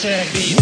track me.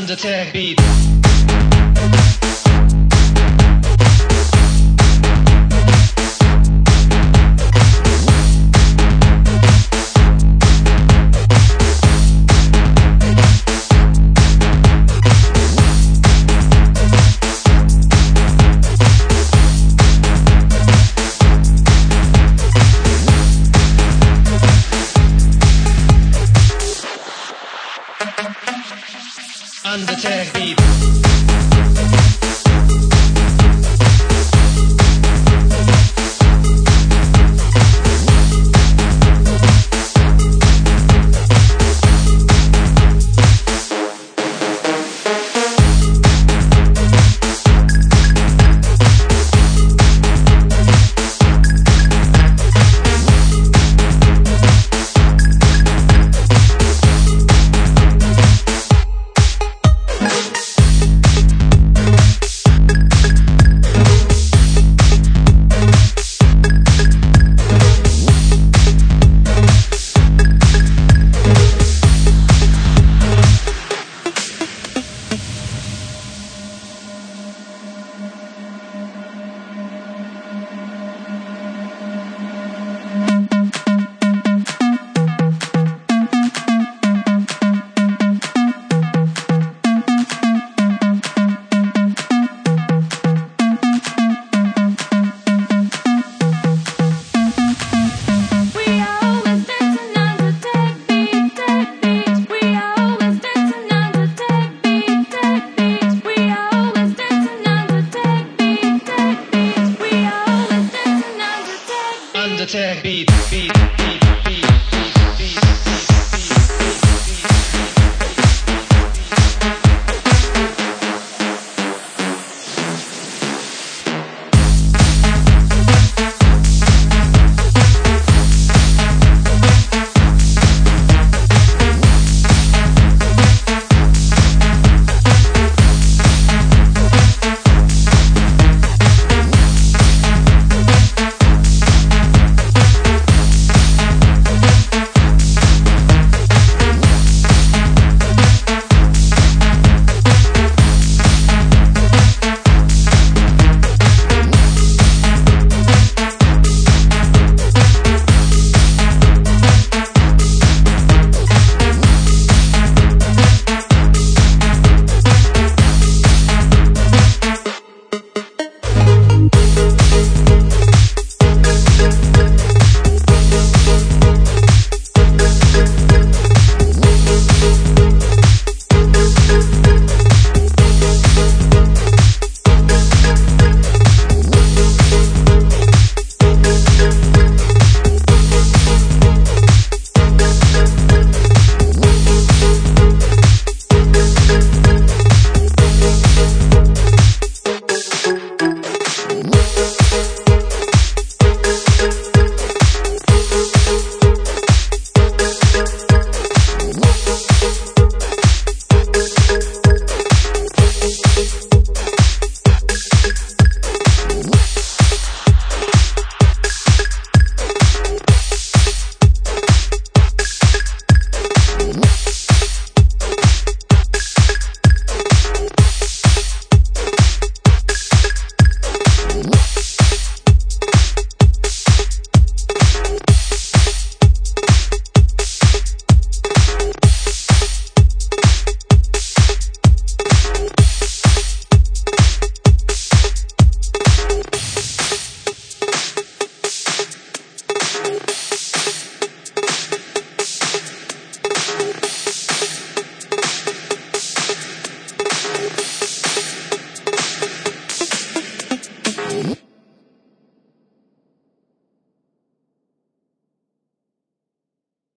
Undertake beat.